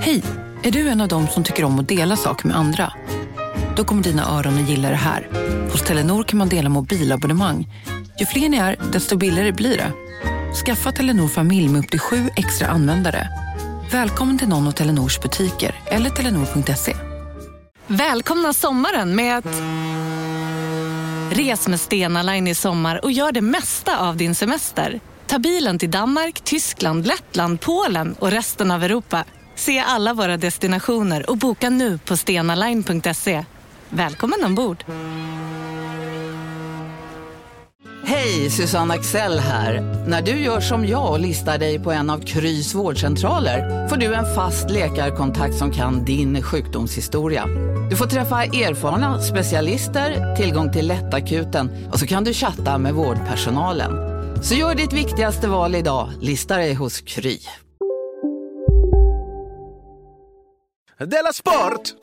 Hej! Är du en av dem som tycker om att dela saker med andra? Då kommer dina öron att gilla det här. Hos Telenor kan man dela mobilabonnemang. Ju fler ni är, desto billigare blir det. Skaffa Telenor familj med upp till sju extra användare. Välkommen till någon av Telenors butiker eller telenor.se. Välkomna sommaren med att... Res med Stena Line i sommar och gör det mesta av din semester. Ta bilen till Danmark, Tyskland, Lettland, Polen och resten av Europa. Se alla våra destinationer och boka nu på stenaline.se. Välkommen ombord! Hej, Susanne Axel här. När du gör som jag och listar dig på en av Krys vårdcentraler får du en fast läkarkontakt som kan din sjukdomshistoria. Du får träffa erfarna specialister, tillgång till lättakuten och så kan du chatta med vårdpersonalen. Så gör ditt viktigaste val idag, lista dig hos Kry. Della Sport!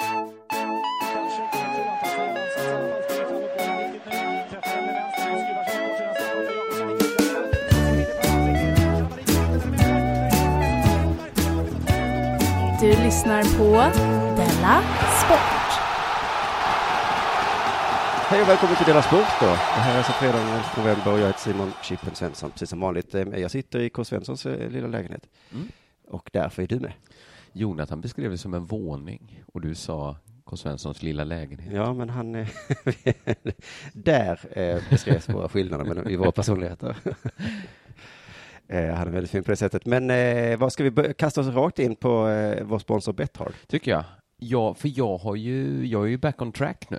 Du lyssnar på Della Sport. Hej och välkommen till Dela Sport då. Det här är alltså fredag den 11 november och jag heter Simon Chippen Svensson, precis som vanligt. Eh, Jag sitter i K. Svenssons eh, lilla lägenhet. Och därför är du med. Jonathan beskrev det som en våning och du sa K. Svenssons lilla lägenhet. Ja, men han... eh, där beskrevs våra skillnader i våra personligheter. Eh, Han är väldigt fin på det sättet. Men eh, vad ska vi kasta oss rakt in på eh, vår sponsor Betthard? Tycker jag. Ja, för jag har ju, jag är ju back on track nu.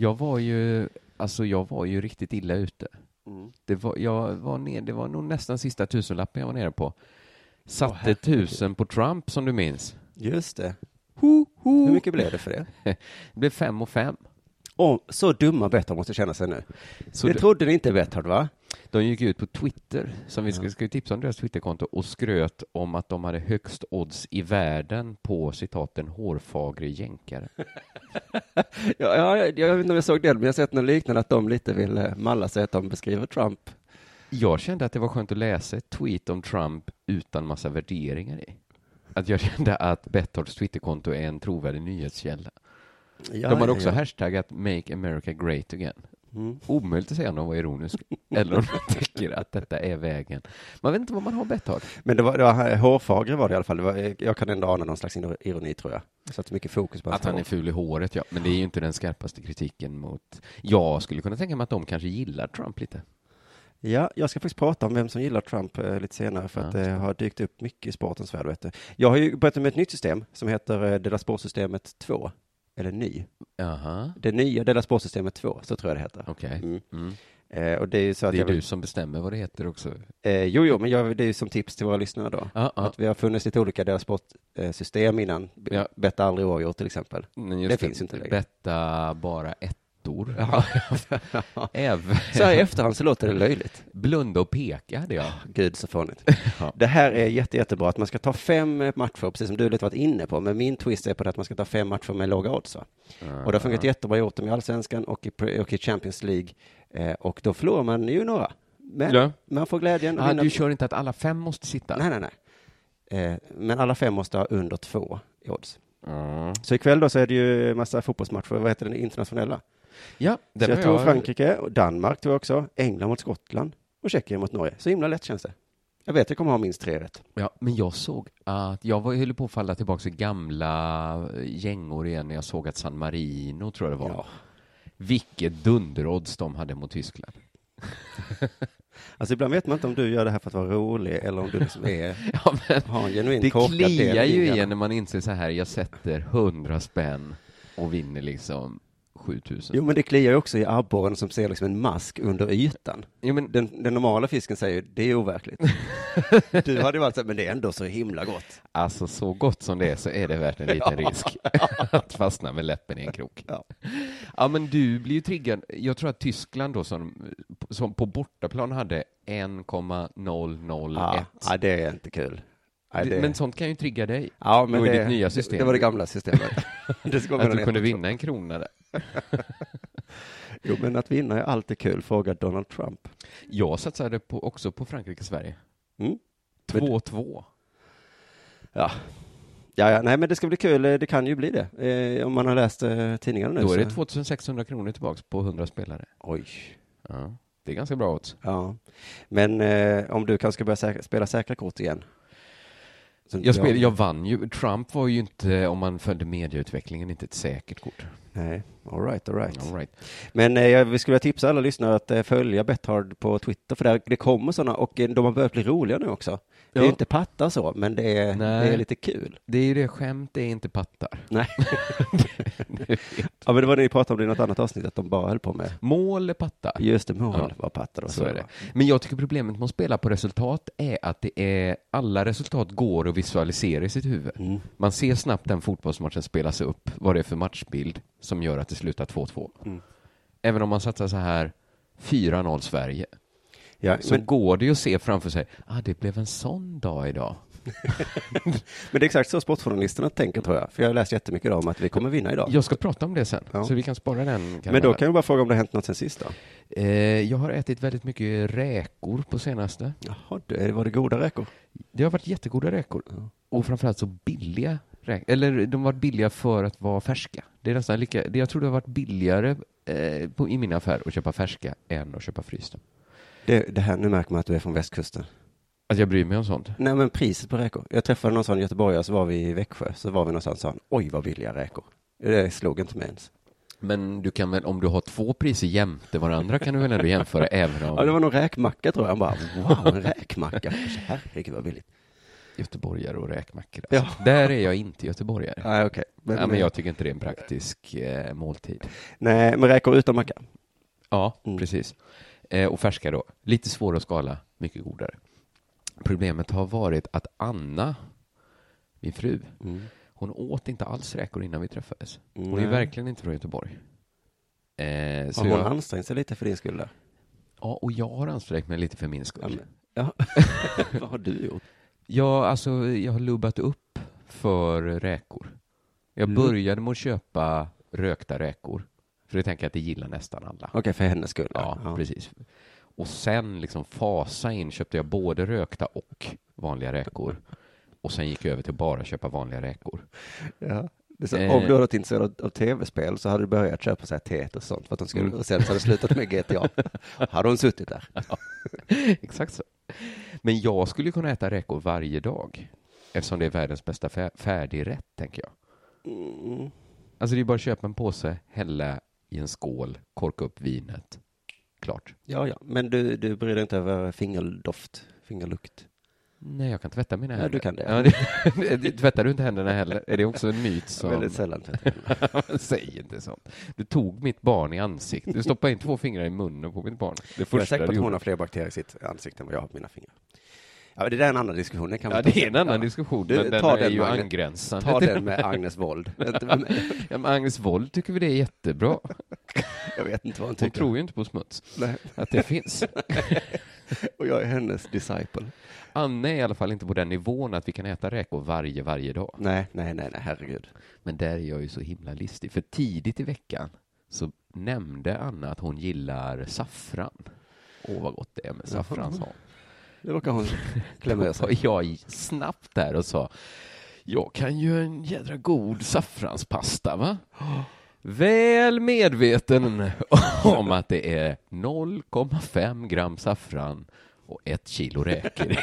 Jag var ju, alltså jag var ju riktigt illa ute. Det var, jag var ner, det var nog nästan sista tusenlappen jag var nere på. Satte herregud. tusen på Trump som du minns. Just det. Hur mycket blev det för det? Det blev fem och fem. Oh, så dumma Betthard måste känna sig nu. Så det det- trodde ni inte Betthard, va? De gick ut på Twitter, som vi ska, ska tipsa om deras Twitterkonto, och skröt om att de hade högst odds i världen på citat den hårfagre jänkare. Ja, ja, jag, jag vet inte om jag såg det, men jag har sett något liknande att de lite vill eh, malla sig att de beskriver Trump. Jag kände att det var skönt att läsa ett tweet om Trump utan massa värderingar i. Att jag kände att Bethards Twitterkonto är en trovärdig nyhetskälla. Ja, de har också ja. hashtaggat Make America Great Again. Mm. Omöjligt att säga om de var ironiska eller om de tycker att detta är vägen. Man vet inte vad man har Bethard. Men det var, det var hårfagre var det i alla fall. Var, jag kan ändå ana någon slags ironi tror jag. Jag satte mycket fokus på Att han är ful i håret, ja. Men det är ju inte den skarpaste kritiken mot... Jag skulle kunna tänka mig att de kanske gillar Trump lite. Ja, jag ska faktiskt prata om vem som gillar Trump eh, lite senare för att Ja, det har dykt upp mycket i sportens värld. Vet du. Jag har ju börjat med ett nytt system som heter eh, Dela Sportsystemet 2. Eller ny. Jaha, Det nya Dela Sportsystemet 2, så tror jag det heter. okej. Mm. Mm. Eh, och det är ju så att Det är vill- du som bestämmer vad det heter också. Eh, jo, jo, men jag, det är ju som tips till våra lyssnare då. Ja, ja. Att vi har funnits lite olika deras sportsystem innan. Ja. Betta aldrig oavgjort till exempel. Men Det finns inte längre. Betta bara Ja. Även Så här i efterhand så låter det löjligt. blunda och peka hade jag. Gud så fånigt. Det här är jätte, jättebra att man ska ta fem eh, matcher, precis som du lite varit inne på, men min twist är på det att man ska ta fem matcher med låga odds. Va? Och det har funkat jättebra, gjort dem i allsvenskan och i, och i Champions League. Eh, och då förlorar man ju några. Men Ja. man får glädjen Ah, vinna. du kör inte att alla fem måste sitta? Nej, nej, nej. Eh, men alla fem måste ha under två i odds. Mm. Så ikväll då så är det ju massa fotbollsmatcher, vad heter den internationella? Ja, Så den jag tror Frankrike, och Danmark tror jag också, England mot Skottland och Tjeckien mot Norge. Så himla lätt känns det. Jag vet, jag kommer ha minst tre rätt. Ja, men jag såg att jag var, höll på att falla tillbaka till gamla gängor igen när jag såg att San Marino, tror jag det var. Ja. Vilket dunderodds de hade mot Tyskland. Alltså ibland vet man inte om du gör det här för att vara rolig eller om du liksom är, Ja, men har en genuin det kliar ju igen när man inser så här, jag sätter hundra spänn och vinner liksom 7000. Jo, men det kliar ju också i abborren som ser liksom en mask under ytan. Jo, men Den, den normala fisken säger ju, det är overkligt. du hade ju varit så här, men det är ändå så himla gott. alltså så gott som det är så är det värt en liten risk att fastna med läppen i en krok. Ja. Ja, men du blir ju triggad. Jag tror att Tyskland då som, som på bortaplan hade 1,001. Ja, ja, det är inte kul. Nej, det- Men sånt kan ju trigga dig. ja, men och i det, ditt nya system. Det var det gamla systemet. det ska Att du kunde vinna en krona där. Jo, men att vinna är alltid kul, frågar Donald Trump. Jag satsade på, också på Frankrike-Sverige. Mm. Men- 2-2. Ja. Ja, ja, nej men det ska bli kul, det kan ju bli det, eh, om man har läst eh, tidningarna nu. Då är så- det 2600 kronor tillbaks på 100 spelare. Oj. Ja, det är ganska bra odds. Ja. Men eh, om du kanske ska börja säkra, spela säkra kort igen? Jag, spel, jag vann ju. Trump var ju inte, om man följde medieutvecklingen, inte ett säkert kort. Nej, all right, all right. All right. Men eh, jag- vi skulle vilja tipsa alla lyssnare att eh, följa Bethard på Twitter, för där, det kommer sådana, och eh, de har börjat bli roliga nu också. Det är inte pattar så, men det är, Nej. det är lite kul. Det är ju det, skämt är inte pattar. Nej. ja, men det var det ni pratade om i något annat avsnitt, att de bara höll på med Mål är pattar. just det, mål Ja. var pattar och Så är det. Men jag tycker problemet med att spela på resultat är att det är, alla resultat går att visualisera i sitt huvud. Mm. Man ser snabbt den fotbollsmatchen spelas upp, vad det är för matchbild som gör att det slutar 2-2. Mm. Även om man satsar så här 4-0 Sverige, Ja, så men, går det ju att se framför sig, ah, det blev en sån dag idag. men det är exakt så sportjournalisterna tänker tror jag, för jag har läst jättemycket om att vi kommer vinna idag. Jag ska prata om det sen, Ja. så vi kan spara den. men då kan jag bara fråga om det har hänt något sen sist då? eh, jag har ätit väldigt mycket räkor på senaste. Jaha, det, var det goda räkor? Det har varit jättegoda räkor. Och framförallt så billiga räkor. Eller de var billiga för att vara färska. Det är nästan lika, det, jag tror det har varit billigare eh, på, i min affär att köpa färska än att köpa frysta. Det, det här, nu märker man att du är från västkusten. Att jag bryr mig om sånt. Nej men priset på räkor. Jag träffade någon sån göteborgare, så var vi i Växjö, så var vi någonstans och sa han, oj vad billiga räkor. Det slog inte mig ens. Men du kan väl, om du har två priser jämte varandra kan du väl ändå jämföra även om Ja, det var någon räkmacka tror jag. Han bara, wow, en räkmacka. Herregud vad billigt. göteborgare och räkmackor. Alltså. Ja. Där är jag inte göteborgare. Nej, okej. Men, ja, men jag tycker inte det är en praktisk eh, måltid. Nej, men räkor utan macka. Ja, Mm. precis. Eh, och färska då. Lite svårare att skala, mycket godare. Problemet har varit att Anna, min fru, Mm. hon åt inte alls räkor innan vi träffades. Hon är Nej. ju verkligen inte från Göteborg. Eh, så Har hon jag, ansträngt sig lite för din skull där? ja, och jag har ansträngt mig lite för min Ja, skull. ja. vad har du gjort? Jag, alltså, jag har lubbat upp för räkor. Jag Mm. började med att köpa rökta räkor. För det tänker jag att det gillar nästan alla. Okej, för hennes skull. Ja, precis. Och sen liksom fasa in köpte jag både rökta och vanliga räkor. Och sen gick jag över till bara köpa vanliga räkor. Ja. Så, Eh. Om du har varit intresserad av, av tv-spel så hade du börjat köpa så här Tetris och sånt för att de skulle, Mm. och sen så hade det slutat med GTA. hade hon suttit där. Exakt så. Men jag skulle kunna äta räkor varje dag. Eftersom det är världens bästa fär- färdigrätt, tänker jag. Mm. Alltså det är bara att köpa en påse, hälla i en skål, korka upp vinet. Klart. Ja, ja, men du, du bryr dig inte över fingerdoft, fingerlukt? Nej, jag kan tvätta mina Ja, händer. du kan det. Ja, det, det, tvättar du inte händerna heller? Är det också en myt? Som... Väldigt sällan. Säg inte sånt. Du tog mitt barn i ansiktet. Du stoppade in två fingrar i munnen på mitt barn. Det Jag är säker på att hon har fler bakterier i sitt ansikte än vad jag har på mina fingrar. Ja, det där är en annan diskussion. Kan Ja, det är en annan Ja. diskussion, Du, men den är den ju Agnes- angränsande. Ta den med Agnes Wold. Ja, men Agnes Wold tycker vi det är jättebra. Jag vet inte vad hon Hon tycker. tror ju inte på smuts, Nej. att det finns. Och jag är hennes disciple. Anna är i alla fall inte på den nivån att vi kan äta räkor varje, varje dag. Nej, nej, nej, nej, herregud. Men där är jag ju så himla listig. För tidigt i veckan så nämnde Anna att hon gillar saffran. Åh, vad gott det är med saffran, sa hon. Det råkar hon klämma sig. var jag snabbt där och sa, jag kan ju en jädra god saffranspasta, va? Väl medveten om att det är 0,5 gram saffran och ett kilo räkor.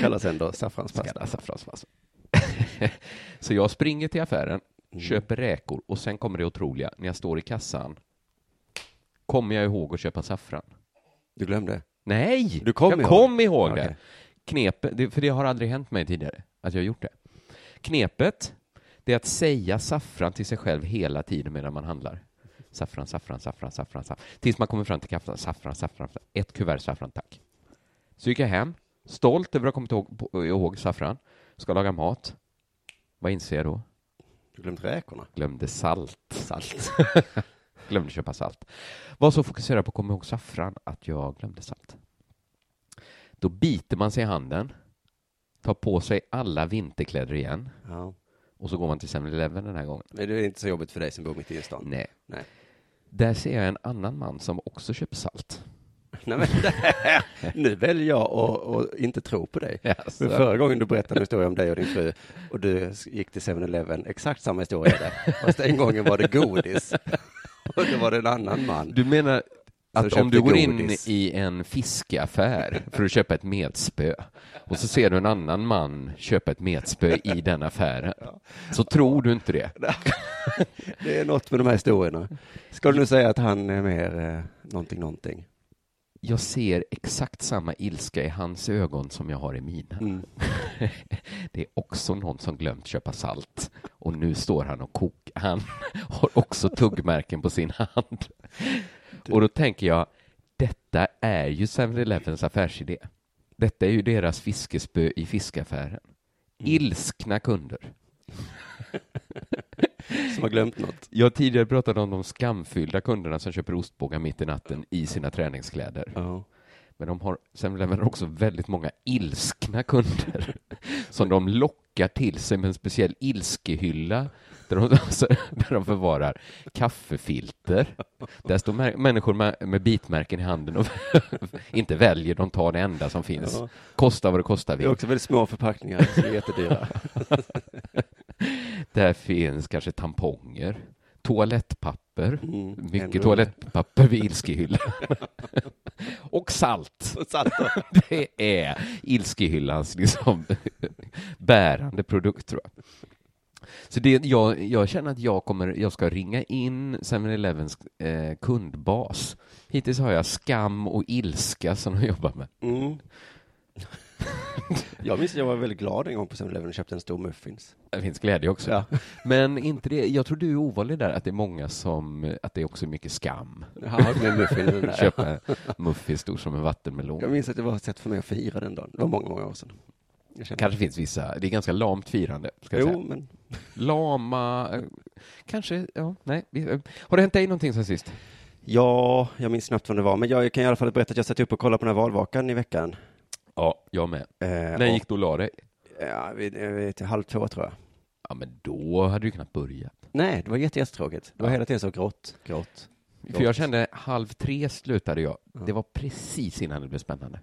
Kallas ändå saffranspasta. Saffranspasta. Så jag springer till affären, köper räkor och sen kommer det otroliga. När jag står i kassan kommer jag ihåg att köpa saffran. Du glömde? Nej! Du kom jag ihåg? kom ihåg det. Knepet, det- för det har aldrig hänt mig tidigare att jag har gjort det. Knepet, det är att säga saffran till sig själv hela tiden medan man handlar. Saffran, saffran, saffran, saffran, saffran. Tills man kommer fram till kaffan. Saffran, saffran, saffran. Ett kuvert saffran, tack. Så gick jag hem, stolt över att ha kommit ihåg, ihåg saffran. Ska laga mat. Vad inser jag då? Du glömde räkorna. Glömde salt. Salt. glömde köpa salt. Var så fokuserad på att komma ihåg saffran att jag glömde salt. Då biter man sig i handen, tar på sig alla vinterkläder igen Ja. och så går man till 7-Eleven den här gången. Men det är inte så jobbigt för dig som bor mitt i stan. Nej. Nej. Där ser jag en annan man som också köper salt. Nej, men här, nu väljer jag att, att inte tro på dig. Jaså? För förra gången du berättade en historia om dig och din fru och du gick till 7-Eleven, exakt samma historia där. Fast den gången var det godis. Och det var en annan man. Du menar att om du går in godis. i en fiskaffär för att köpa ett metspö och så ser du en annan man köpa ett metspö i den affären, så tror du inte det. Det är något med de här historierna. Ska du nu säga att han är mer eh, någonting, någonting? Jag ser exakt samma ilska i hans ögon som jag har i mina. Mm. Det är också någon som glömt köpa salt och nu står han och kokar. Han har också tuggmärken på sin hand. Och då tänker jag, detta är ju 7-Elevens affärsidé. Detta är ju deras fiskespö i fiskaffären. Ilskna kunder. Som har glömt något. Jag har tidigare pratat om de skamfyllda kunderna som köper ostbågar mitt i natten i sina träningskläder. Ja. Men de har 7-Eleven också väldigt många ilskna kunder som de lockar till sig med en speciell ilskehylla där de, alltså, där de förvarar kaffefilter. Där står människor med, med bitmärken i handen och inte väljer, de tar det enda som finns. Ja. Kosta vad det kostar Det är vill. också väldigt små förpackningar som är jättedyra. Där finns kanske tamponger, toalettpapper, Mm, mycket toalettpapper vid ilskehyllan. och salt. Och salt. Det är ilskehyllans liksom, bärande produkt, tror jag. Så det, jag, jag känner att jag, kommer, jag ska ringa in 7-Elevens eh, kundbas. Hittills har jag skam och ilska som de jobbar med. Mm. Jag minns att jag var väldigt glad en gång på 7-Eleven och köpte en stor muffins. Det finns glädje också. Ja. Men inte det, jag tror du är ovanlig där, att det är många som, att det är också mycket skam. Ja, med muffins där. Köpa muffins stor som en vattenmelon. Jag minns att det var ett sätt för mig att fira den dagen. Det var många, många år sedan. Kanske finns vissa, det är ganska lamt firande. Ska jo, säga. men Lama, eh, kanske, ja, nej. Har det hänt dig någonting sen sist? ja, jag minns knappt vad det var. Men jag kan i alla fall berätta att jag satt upp och kollade på den här valvakan i veckan. Ja, jag med. Eh, När gick du och la dig? ja, vid, eh, vid till halv två tror jag. Ja, men då hade du knappt börjat. Nej, det var jätte, jättetråkigt. Det var Ja. hela tiden så grått, grått. För jag kände halv tre slutade jag. Det var precis innan det blev spännande.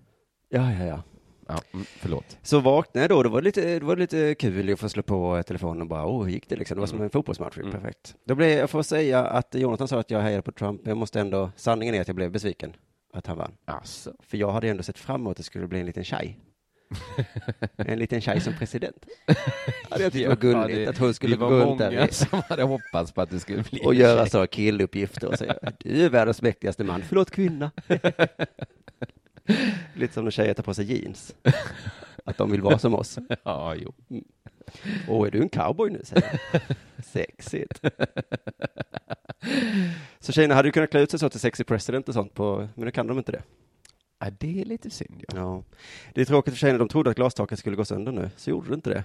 Ja, ja, ja. Ja, mm, förlåt. Så vaknade jag då, det var lite, det var lite kul att få slå på telefonen och bara, åh, hur gick det liksom? Det var som en fotbollsmatch, Mm. perfekt. Då blev, jag får säga att Jonathan sa att jag hejade på Trump, men jag måste ändå, sanningen är att jag blev besviken att han vann. Alltså. För jag hade ändå sett fram emot att det skulle bli en liten tjej. en liten tjej som president. Tyckt det var gulligt att hon skulle det var gå runt där många i- som hade hoppats på att det skulle bli och en göra tjej. så killuppgifter och säga, du är världens mäktigaste man, förlåt kvinna. Lite som när tjejer tar på sig jeans. Att de vill vara som oss. Ja, jo. Åh, är du en cowboy nu? säger jag. Sexigt. Så tjejerna hade ju kunnat klä ut sig så till sexy president och sånt på, men nu kan de inte det. Ja, det är lite synd. Ja. Ja. Det är tråkigt för tjejerna, de trodde att glastaket skulle gå sönder nu, så gjorde det inte det.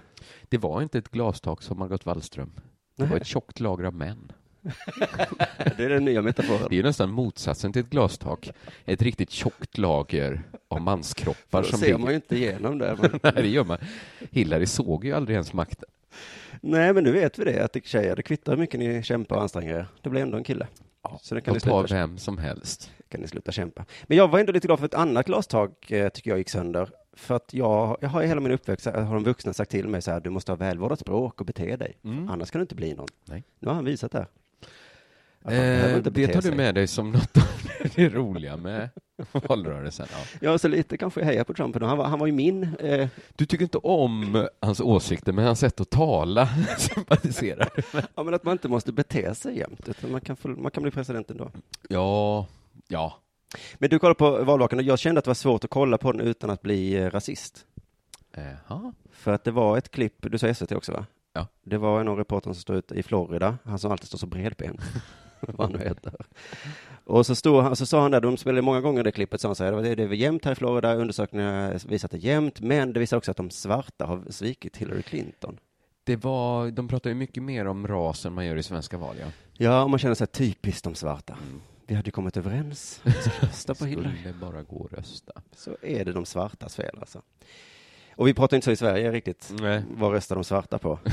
Det var inte ett glastak som Margot Wallström. Det var ett tjockt lager av män. Det är den nya metaforen. Det är ju nästan motsatsen till ett glastak. Ett riktigt tjockt lager av manskroppar Då som ser man ju inte igenom det. Men... Nej, det gör man. Hillary såg ju aldrig ens makten. Nej, men nu vet vi det, att det tjejer, det kvittar hur mycket ni kämpar och anstränger er. Det blir ändå en kille. Så det kan De ni, tar vem som helst. kan ni sluta kämpa. Men jag var ändå lite glad för ett annat glastak, eh, tycker jag gick sönder. För att jag, jag har i hela min uppväxt, har de vuxna sagt till mig så här, du måste ha välvårdat språk och bete dig. Mm. Annars kan du inte bli någon. Nej. Nu har han visat det. Eh, det tar du med dig som något av det roliga med valrörelsen. Ja. Ja, så lite kanske jag hejar på Trump. Han var, han var ju min, eh, Du tycker inte om hans åsikter, men hans sätt att tala sympatiserar ja men att man inte måste bete sig jämt, utan man kan, få, man kan bli president ändå. Ja, ja. Men du kollade på valvakan och jag kände att det var svårt att kolla på den utan att bli eh, rasist. Jaha. För att det var ett klipp, du sa SVT också va? Ja. Det var någon reporter som stod ute i Florida, han som alltid står så bredbent. Vad han nu heter. Och så, stod, han- så sa han där, de spelade många gånger det klippet, sa han så här, det är, det är jämnt här i Florida, undersökningar visar att det är jämnt, men det visar också att de svarta har svikit Hillary Clinton. Det var, de pratar ju mycket mer om ras än man gör i svenska val, ja. Ja, och man känner sig typiskt de svarta. Vi hade ju kommit överens, rösta på Hillary. Skulle bara gå och rösta. Så är det de svartas fel alltså. Och vi pratar inte så i Sverige riktigt. Nej. Vad röstar de svarta på?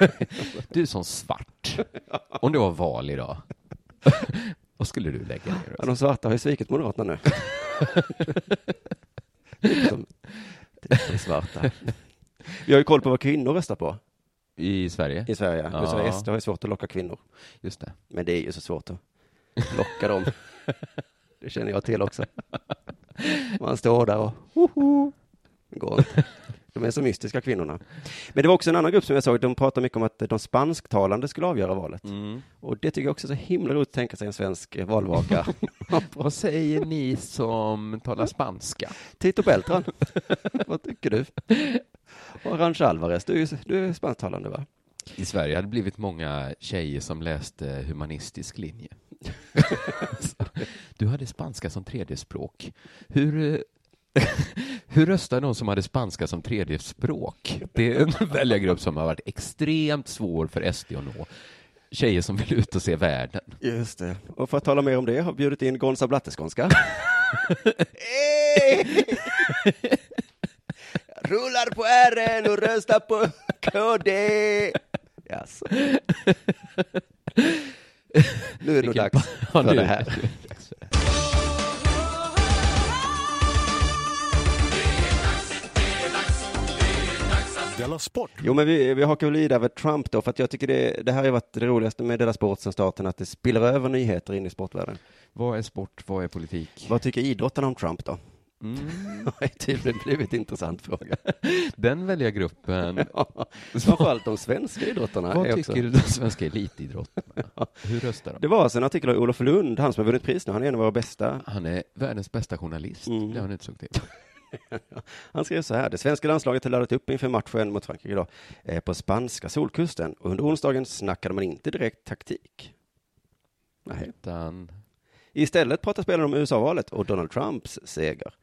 Du är som svart. Om det var val idag, vad skulle du lägga ner? Ja, de svarta har ju svikit Moderaterna nu. Som, de svarta. Vi har ju koll på vad kvinnor röstar på I Sverige? i Sverige. Ja. Så SD har ju svårt att locka kvinnor. Just det. Men det är ju så svårt att locka dem. Det känner jag till också. Man står där och hoho. Går inte. De är så mystiska kvinnorna. Men det var också en annan grupp som jag såg, de pratade mycket om att de spansktalande skulle avgöra valet. Mm. Och det tycker jag också är så himla roligt att tänka sig en svensk valvaka. Vad säger ni som talar spanska? Tito Beltran, vad tycker du? Och Arantxa Alvarez, du är, du är spansktalande va? I Sverige hade det blivit många tjejer som läste humanistisk linje. du hade spanska som tredje språk. Hur, eh, hur röstar någon som hade spanska som tredje språk? Det är en väljargrupp som har varit extremt svår för SD att nå. Tjejer som vill ut och se världen. Just det. Och för att tala mer om det har vi bjudit in Gonza Blatteskånska. Rullar på R'n och röstar på KD. Jaså. Nu är det nog dags för det här. Della Sport! Jo, men vi, vi hakar väl i där över Trump då, för att jag tycker det, det här har varit det roligaste med Della Sport sen starten, att det spiller över nyheter in i sportvärlden. Vad är sport? Vad är politik? Vad tycker idrottarna om Trump då? Mm. Det har tydligen blivit en intressant fråga. Den väljargruppen. Ja, Framförallt de svenska idrottarna. Vad tycker också... du de svenska elitidrottarna? Hur röstar de? Det var alltså en artikel av Olof Lund, han som har vunnit pris nu, han är en av våra bästa. Han är världens bästa journalist. Mm. Det har han utsåg till. Han skrev så här, det svenska landslaget har laddat upp inför matchen mot Frankrike idag eh, på spanska solkusten och under onsdagen snackade man inte direkt taktik. Nej. Utan, Istället pratar spelarna om USA-valet och Donald Trumps seger.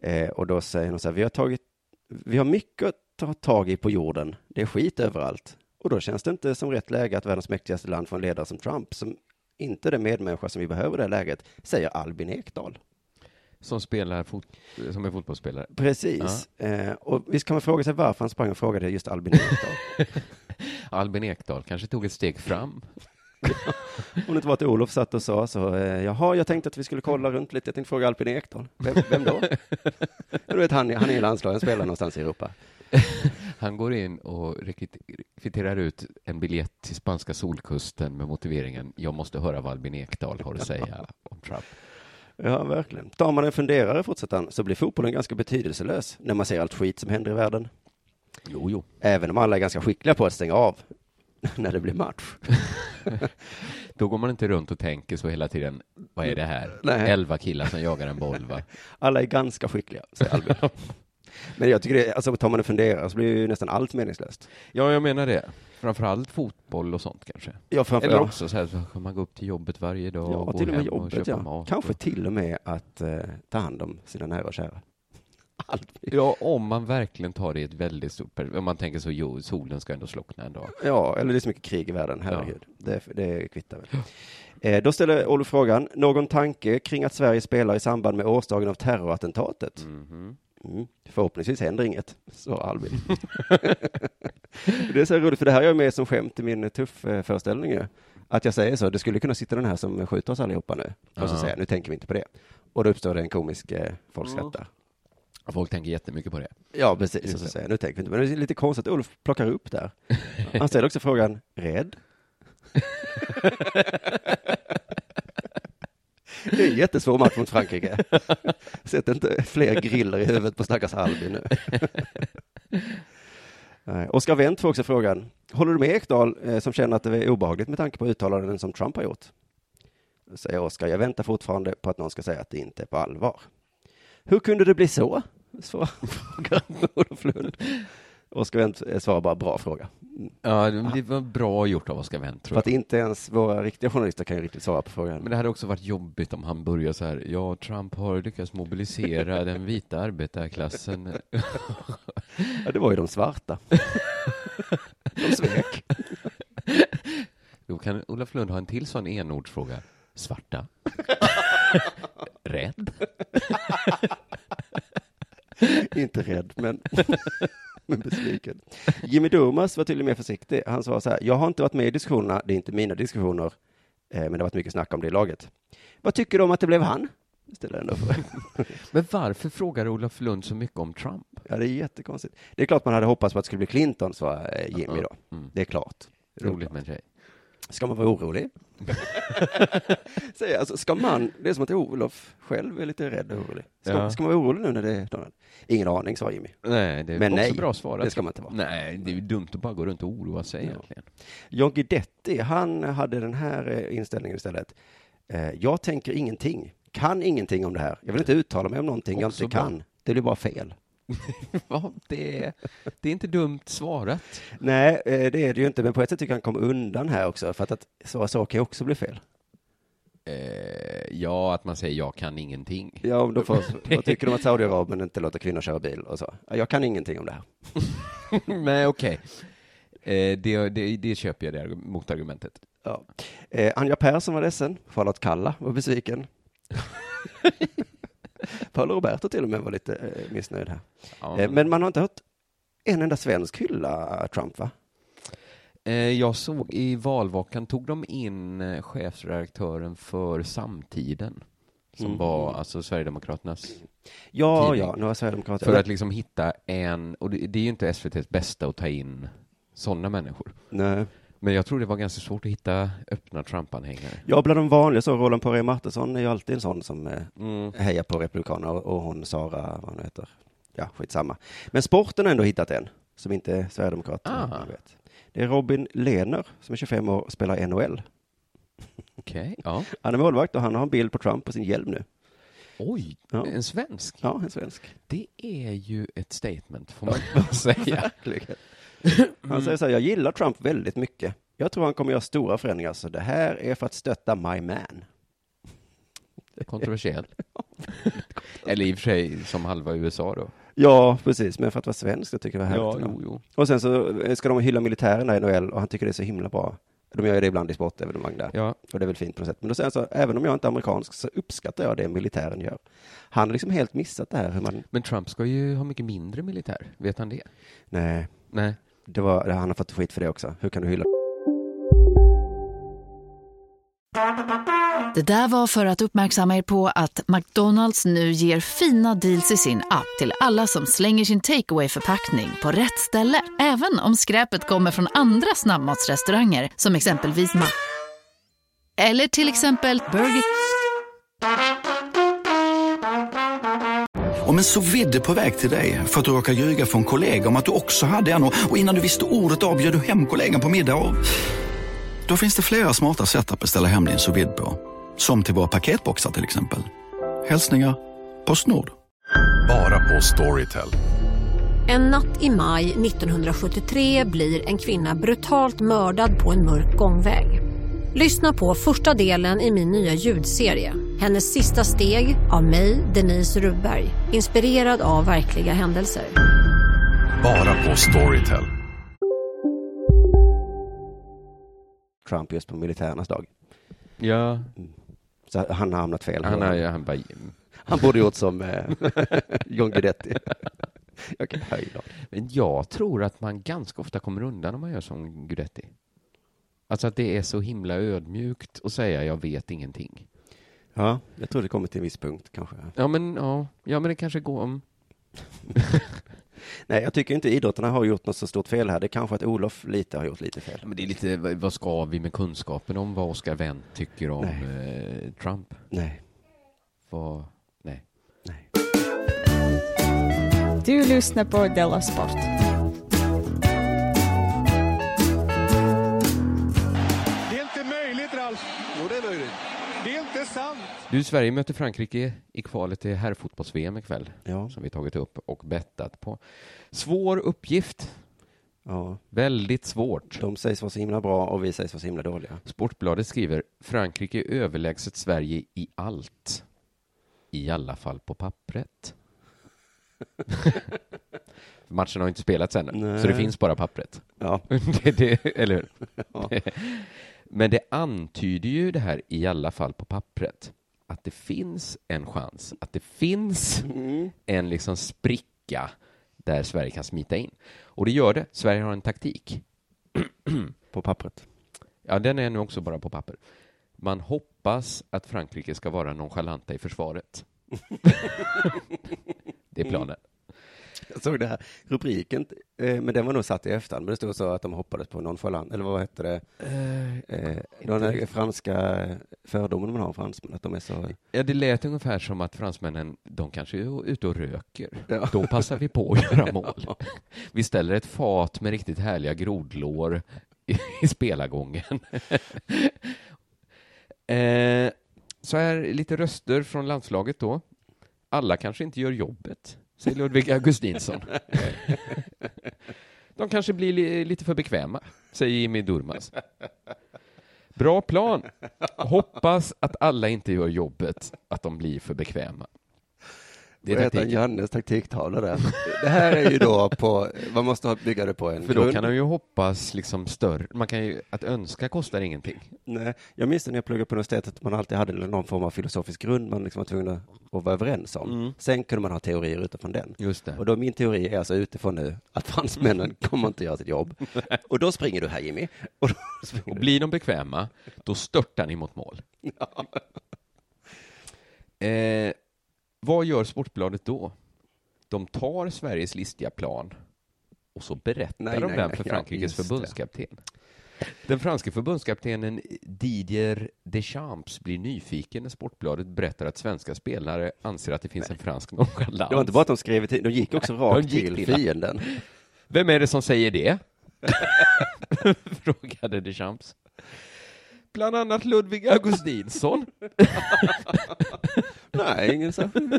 Eh, och då säger de så här, vi har, tagit, vi har mycket att ta tag i på jorden, det är skit överallt. Och då känns det inte som rätt läge att världens mäktigaste land får en ledare som Trump, som inte är den medmänniska som vi behöver i det här läget, säger Albin Ekdal. Som spelar fot, som är fotbollsspelare. Precis. Eh, och visst kan man fråga sig varför han sprang och frågade just Albin Ekdal. Albin Ekdal kanske tog ett steg fram. Om det inte var att Olof satt och sa så, eh, jaha, jag tänkte att vi skulle kolla runt lite, jag tänkte fråga Albin Ekdal. Vem, vem då? du vet, han, han är i landslaget, han spelar någonstans i Europa. Han går in och rekryt- kvitterar ut en biljett till spanska solkusten med motiveringen jag måste höra vad Albin Ekdal har att säga om Trump. Ja, verkligen. Tar man en funderare, fortsätter han, så blir fotbollen ganska betydelselös när man ser allt skit som händer i världen. Jo, jo. Även om alla är ganska skickliga på att stänga av när det blir match. Då går man inte runt och tänker så hela tiden. Vad är det här? Nej. Elva killar som jagar en boll, va? Alla är ganska skickliga, säger Albin. Men jag tycker det, alltså tar man en funderare så blir ju nästan allt meningslöst. Ja, jag menar det. Framförallt fotboll och sånt kanske. Ja, framför, Eller ja. också så här, så kan man gå upp till jobbet varje dag och Ja, gå till och med hem och jobbet, köpa ja. mat. Kanske och... till och med att eh, ta hand om sina nära och kära. Ja, om man verkligen tar det i ett väldigt stort per- Om man tänker så, jo, solen ska ändå slockna en dag. Ja, eller det är så mycket krig i världen, herregud. Det, det kvittar väl. Eh, då ställer Olof frågan, någon tanke kring att Sverige spelar i samband med årsdagen av terrorattentatet? Mhm. Mm. Förhoppningsvis händer inget, svarar Albin. det är så roligt, för det här är jag med som skämt i min tuff-föreställning ju. Att jag säger så, det skulle kunna sitta den här som skjuter oss allihopa nu. Och så Ja. säger jag, nu tänker vi inte på det. Och då uppstår det en komisk eh, folk skrattar. Folk tänker jättemycket på det. Ja, precis. Och så det. säger nu tänker vi inte. Men det är lite konstigt att Ulf plockar upp där. Han ställer också frågan, rädd? Det är en jättesvår match mot Frankrike. Sätt inte fler griller i huvudet på stackars Albin nu. Nej. Oskar Wendt får också frågan, håller du med Ekdal eh, som känner att det är obehagligt med tanke på uttalanden som Trump har gjort? Då säger Oskar, jag väntar fortfarande på att någon ska säga att det inte är på allvar. Hur kunde det bli så? Svarar frågar Olof Lund. Oskar Wendt eh, svarar bara bra fråga. Ja, det var bra gjort av Oskar Wendt, För att inte ens våra riktiga journalister kan ju riktigt svara på frågan. Men det hade också varit jobbigt om han börjar så här, ja, Trump har lyckats mobilisera den vita arbetarklassen. Ja, det var ju de svarta. De svek. Då kan Olof Lund ha en till sån enordsfråga. Svarta? Rädd? inte rädd, men, men besviken. Jimmy Durmaz var tydligen mer försiktig. Han sa så här, jag har inte varit med i diskussionerna, det är inte mina diskussioner, eh, men det har varit mycket snack om det i laget. Vad tycker du om att det blev han? ställer ändå. Men varför frågar Olof Lund så mycket om Trump? Ja, det är jättekonstigt. Det är klart man hade hoppats på att det skulle bli Clinton, sa eh, Jimmy då. Mm. Det är klart. Roligt med en tjej. Ska man vara orolig? Säg, alltså, ska man, det är som att Olof själv är lite rädd och orolig. Ska, Ja. ska man vara orolig nu när det är Donald? Ingen aning, sa Jimmy. Nej, det är Men också nej, bra svarat. det ska man inte vara. Nej, det är dumt att bara gå runt och oroa sig Ja. egentligen. John Guidetti, han hade den här eh, inställningen istället. Eh, Jag tänker ingenting, kan ingenting om det här. Jag vill inte uttala mig om någonting jag Också inte bra. kan. Det blir bara fel. Ja, det, är, det är inte dumt svarat. Nej, eh, det är det ju inte, men på ett sätt tycker jag han kom undan här också, för att, att så saker kan ju också bli fel. Eh, ja, att man säger jag kan ingenting. Ja, då får, vad tycker du om att Saudiarabien inte låter kvinnor köra bil och så? Ja, Jag kan ingenting om det här. Nej, okej. Eh, det, det, det köper jag, det argu- motargumentet. Ja. Eh, Anja Persson var ledsen, Charlotte Kalla var besviken. Paolo Roberto till och med var lite eh, missnöjd här. Ja. Eh, men man har inte hört en enda svensk hylla Trump, va? Eh, jag såg i valvakan tog de in chefredaktören för Samtiden. Som Mm. var alltså Sverigedemokraternas. Ja, Tidning. ja, några sverigedemokrater. För att liksom hitta en, och det, det är ju inte SVTs bästa att ta in sådana människor. Nej. Men jag tror det var ganska svårt att hitta öppna Trump-anhängare. Ja, bland de vanliga så, Roland Poirier Martinsson är ju alltid en sån som eh, Mm. hejar på Republikanerna och, och hon Sara, vad hon heter, ja, skitsamma. Men sporten har ändå hittat en, som inte är sverigedemokrat. Ah. vet. Det är Robin Lehner, som är 25 år och spelar NHL. Okej, ja. Han är målvakt och han har en bild på Trump på sin hjälm nu. Oj, Ja. en svensk. Ja, en svensk. Det är ju ett statement, får man säga. Verkligen. Han säger så här, jag gillar Trump väldigt mycket. Jag tror han kommer göra stora förändringar, så det här är för att stötta my man. Kontroversiell. Eller i och för sig som halva USA då. Ja, precis, men för att vara svensk, det tycker jag var härligt. jo, jo. Och sen så eh, ska de hylla militären där i NHL och han tycker det är så himla bra. De gör ju det ibland i sportevenemang där. Ja, Och det är väl fint på något sätt. Men då säger han så, även om jag inte är amerikansk så uppskattar jag det militären gör. Han har liksom helt missat det här hur man, men Trump ska ju ha mycket mindre militär. Vet han det? nej, Nej det var, han har fått skit för det också. Hur kan du hylla? Det där var för att uppmärksamma er på att McDonalds nu ger fina deals i sin app till alla som slänger sin takeaway förpackning på rätt ställe. Även om skräpet kommer från andra snabbmatsrestauranger som exempelvis Ma... Eller till exempel Burger... Om en så vidde på väg till dig för att du råkar ljuga från kollega om att du också hade en och och innan du visste ordet av bjöd du hem kollegan på middag och... Då finns det flera smarta sätt att beställa hem din sous på. Som till våra paketboxar till exempel. Hälsningar Postnord. Bara på Storytel. En natt i maj 1973 blir en kvinna brutalt mördad på en mörk gångväg. Lyssna på första delen i min nya ljudserie. Hennes sista steg av mig, Denise Rubberg. Inspirerad av verkliga händelser. Bara på Storytel. Trump just på militärernas dag. Ja, Så han har hamnat fel. han, är, han bara... han borde gjort som eh, John Guidetti. Jag kan höjda. Men jag tror att man ganska ofta kommer undan om man gör som Guidetti. Alltså att det är så himla ödmjukt att säga jag vet ingenting. Ja, jag tror det kommer till en viss punkt kanske. Ja men, ja, ja, men det kanske går om... Nej, jag tycker inte idrottarna har gjort något så stort fel här. Det är kanske att Olof lite har gjort lite fel. Men det är lite, vad- vad ska vi med kunskapen om vad Oscar Wendt tycker om eh, Trump? Nej, Vad, nej. nej. Du lyssnar på Della Sport. Sant. Du, Sverige möter Frankrike i kvalet till herrfotbolls-VM ikväll. Ja, Som vi tagit upp och bettat på. Svår uppgift. ja. Väldigt svårt. De sägs vara så himla bra och vi sägs vara så himla dåliga. Sportbladet skriver Frankrike är överlägset Sverige i allt. I alla fall på pappret. Matchen har inte spelats ännu, Nej. så det finns bara pappret. Ja, det, det, eller hur? Ja. Men det antyder ju det här i alla fall på pappret. Att det finns en chans, att det finns Mm. en liksom spricka där Sverige kan smita in. Och det gör det. Sverige har en taktik. på pappret. Ja, den är nu också bara på papper. Man hoppas att Frankrike ska vara nonchalanta i försvaret. det är planen. Jag såg det här rubriken, eh, men den var nog satt i efterhand, men det stod så att de hoppades på nonchalant, eller vad hette det? Eh, den här franska fördomen man har om fransmän, att de är så... Ja, det lät ungefär som att fransmännen, de kanske är ute och röker. Ja. Då passar vi på att göra mål. Vi ställer ett fat med riktigt härliga grodlår i, i spelargången. eh, så här lite röster från landslaget då. Alla kanske inte gör jobbet, säger Ludvig Augustinsson. De kanske blir li lite för bekväma, säger Jimmy Durmaz. Bra plan. Hoppas att alla inte gör jobbet, att de blir för bekväma. Det är taktiken. Jannes taktiktavla Det här är ju då på, man måste bygga det på en För då grund. kan han ju hoppas liksom större, man kan ju, att önska kostar ingenting. Nej, jag minns när jag pluggade på universitetet att man alltid hade någon form av filosofisk grund man liksom var tvungen att, vara överens om. Mm. Sen kunde man ha teorier utifrån den. Just det. Och då min teori är alltså utifrån nu att fransmännen kommer inte göra sitt jobb. Och då springer du här Jimmy. Och Och blir de bekväma, då störtar ni mot mål. Eh, vad gör Sportbladet då? De tar Sveriges listiga plan och så berättar Nej, de nej, den nej. för Ja, Frankrikes det. förbundskapten. Den franske förbundskaptenen Didier Deschamps blir nyfiken när Sportbladet berättar att svenska spelare anser att det finns en fransk nonchalans. Det var inte bara att de skrev till, de gick också rakt gick till till- fienden. Vem är det som säger det? Frågade Deschamps. Bland annat Ludvig Augustinsson. Nej, ingen särskild.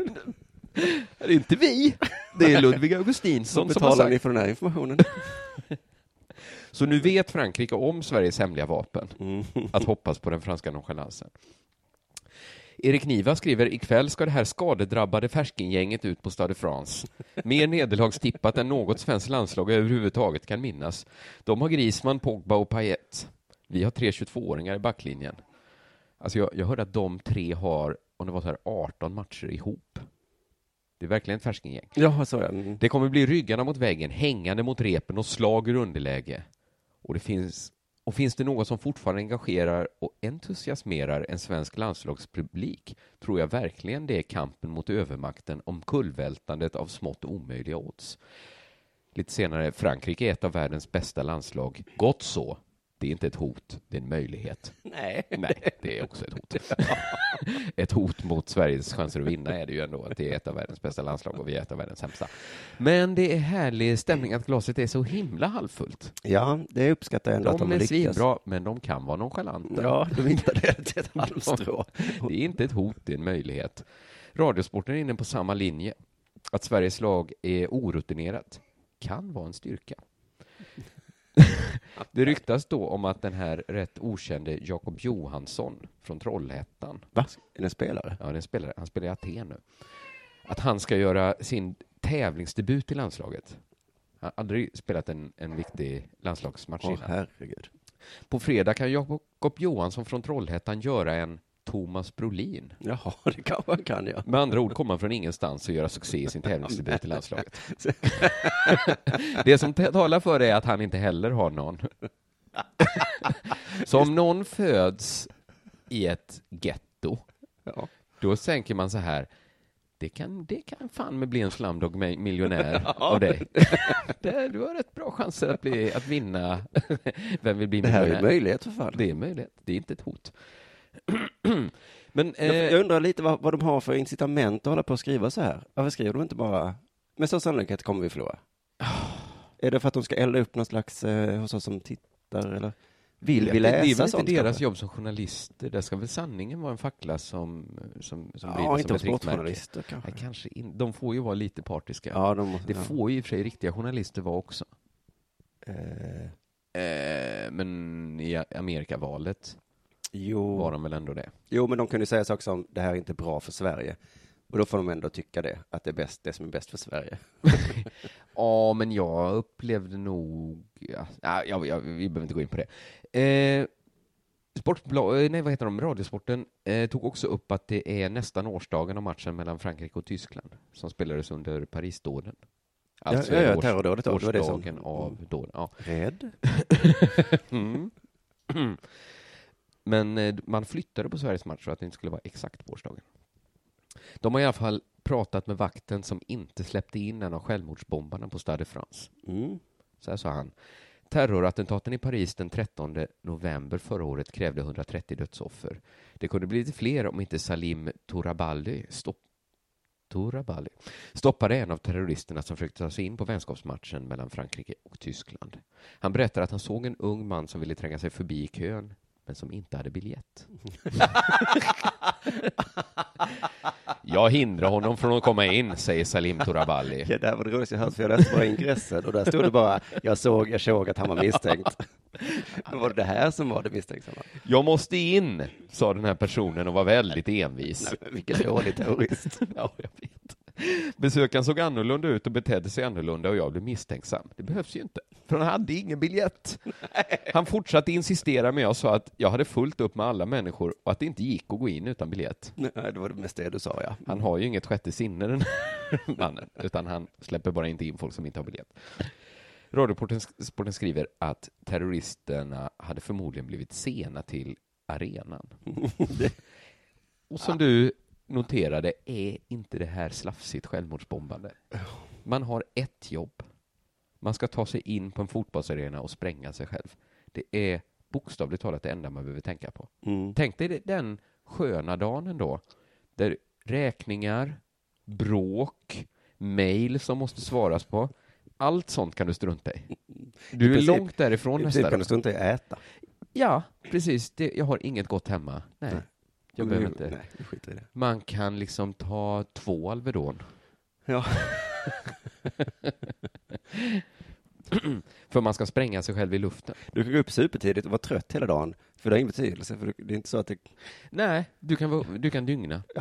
Det är inte vi. Det är Ludvig Augustinsson Som betalar ni för den här informationen? Så nu vet Frankrike om Sveriges hemliga vapen. Mm. Att hoppas på den franska nonchalansen. Erik Niva skriver, ikväll ska det här skadedrabbade färskingänget ut på Stade France. Mer nederlagstippat än något svenskt landslag överhuvudtaget kan minnas. De har Griezmann, Pogba och Payet. Vi har tre 22-åringar i backlinjen. Alltså jag, jag hörde att de tre har, om det var så här 18 matcher ihop. Det är verkligen ett färskinggäng. Ja, så är det. Det kommer bli ryggarna mot väggen, hängande mot repen och slag ur underläge. Och, det finns, och finns det något som fortfarande engagerar och entusiasmerar en svensk landslagspublik tror jag verkligen det är kampen mot övermakten om kullvältandet av smått omöjliga odds. Lite senare, Frankrike är ett av världens bästa landslag. Gott så. Det är inte ett hot, det är en möjlighet. Nej. Nej, det är också ett hot. ett hot mot Sveriges chanser att vinna är det ju ändå att det är ett av världens bästa landslag och vi är ett av världens sämsta. Men det är härlig stämning att glaset är så himla halvfullt. Ja, det uppskattar jag ändå att De de är lyckas. svinbra, men de kan vara nonchalanta. Ja, de hittade det till ett halmstrå. Det är inte ett hot, det är en möjlighet. Radiosporten är inne på samma linje. Att Sveriges lag är orutinerat kan vara en styrka. Det ryktas då om att den här rätt okände Jakob Johansson från Trollhättan, Va? Är det en spelare? ja, det är en spelare, han spelar i Aten nu, att han ska göra sin tävlingsdebut i landslaget. Han har aldrig spelat en, en viktig landslagsmatch Åh, innan. herregud. På fredag kan Jakob Johansson från Trollhättan göra en Thomas Brolin. Jaha, det kanske han kan, ja. Med andra ord kommer han från ingenstans och göra succé i sin tävlingsdebut i landslaget. Det som talar för det är att han inte heller har någon. Så om någon föds i ett getto, Ja. då tänker man så här, det kan, det kan fan med bli en slumdog mi- miljonär av dig. Det, du har rätt bra chanser att, bli, att vinna Vem vill bli Det här är miljonär? en möjlighet för fan. Det är möjligt, det är inte ett hot. Men, Jag, eh, jag undrar lite vad, vad de har för incitament att hålla på och skriva så här. Varför skriver de inte bara, med stor sannolikhet kommer vi förlora? Är det för att de ska elda upp någon slags eh, hos oss som tittar eller vill vi läsa det är väl inte deras kanske? jobb som journalister. Där ska väl sanningen vara en fackla som, som, som Ja, blir inte som ett sportjournalister kanske. Nej, kanske in, de får ju vara lite partiska. Ja, de, Det ja. får ju i och för sig riktiga journalister vara också. Eh, Eh, men i Amerikavalet jo. var de väl ändå det. jo, men de kunde säga saker som det här är inte bra för Sverige. Och då får de ändå tycka det, att det är bäst, det som är bäst för Sverige. Ja, men jag upplevde nog... Ja, ja, ja, ja, vi behöver inte gå in på det. Eh, Sportbla, eh, nej, vad heter de? Radiosporten eh, tog också upp att det är nästan årsdagen av matchen mellan Frankrike och Tyskland som spelades under Parisdåden. Alltså ja, ja, års- terrordådet då, det som- årsdagen av dåden. Ja. Rädd? Mm. Men eh, man flyttade på Sveriges match så att det inte skulle vara exakt på årsdagen. De har i alla fall pratat med vakten som inte släppte in en av självmordsbombarna på Stade de France. Mm. Så här sa han. Terrorattentaten i Paris den 13 november förra året krävde 130 dödsoffer. Det kunde bli lite fler om inte Salim Touraballi stopp Touraballi stoppade en av terroristerna som försökte ta sig in på vänskapsmatchen mellan Frankrike och Tyskland. Han berättar att han såg en ung man som ville tränga sig förbi i kön, men som inte hade biljett. Jag hindrar honom från att komma in, säger Salim Touraballi. Ja, det här var det roligaste jag hört, för jag läste bara ingressen och där stod det bara, jag såg, jag såg att han var misstänkt. Men var det det här som var det misstänksamma? Jag måste in, sa den här personen och var väldigt envis. Nej, vilken dålig terrorist. ja, jag vet. Besökaren såg annorlunda ut och betedde sig annorlunda och jag blev misstänksam. Det behövs ju inte, för han hade ingen biljett. Han fortsatte insistera men jag sa att jag hade fullt upp med alla människor och att det inte gick att gå in utan biljett. Nej, det var det mest det du sa, ja. Han har ju inget sjätte sinne den här mannen, utan han släpper bara inte in folk som inte har biljett. Radiosporten skriver att terroristerna hade förmodligen blivit sena till arenan. Och som du noterade är inte det här slafsigt självmordsbombande. Man har ett jobb. Man ska ta sig in på en fotbollsarena och spränga sig själv. Det är bokstavligt talat det enda man behöver tänka på. Mm. Tänk dig den sköna dagen ändå, där räkningar, bråk, mejl som måste svaras på, allt sånt kan du strunta i. Du I är princip- långt därifrån I nästa princip kan du strunta i att äta. Ja, precis. Det, jag har inget gott hemma. Nej, Nej. Jag behöver inte. Nej, vi skiter i det. Man kan liksom ta två Alvedon. Ja. För man ska spränga sig själv i luften. Du kan gå upp supertidigt och vara trött hela dagen, för det har ingen betydelse, för det är inte så att det... Nej, du kan, vara- du kan dygna.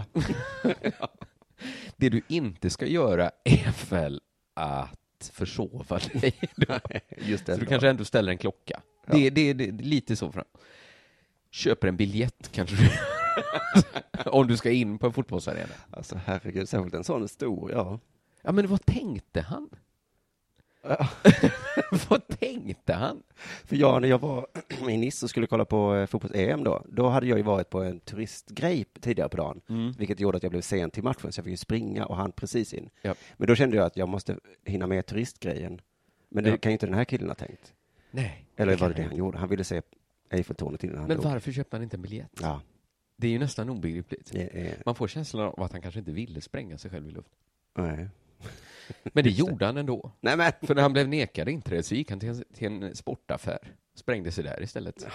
Det du inte ska göra är väl att försova dig. Just Så det. du kanske ändå ställer en klocka. Ja. Det, det, det, det är lite så. Fram. Köper en biljett kanske du Om du ska in på en fotbollsarena. Alltså herregud, särskilt en sån stor, ja. Ja, men vad tänkte han? vad tänkte han? För jag, när jag var i Nice och skulle kolla på eh, fotbolls-EM då, då hade jag ju varit på en turistgrej tidigare på dagen, Mm. vilket gjorde att jag blev sen till matchen, så jag fick ju springa och han precis in. Ja. Men då kände jag att jag måste hinna med turistgrejen. Men det Ja. kan ju inte den här killen ha tänkt. Nej. Eller var det det han han gjorde? Han ville se Eiffeltornet innan han Men dog. varför köpte han inte en biljett? Ja, Det är ju nästan obegripligt. det är... Man får känslan av att han kanske inte ville spränga sig själv i luften. Nej. Men det gjorde han ändå. Nej men! För när han blev nekad inträde så gick han till en, till en sportaffär. Sprängde sig där istället.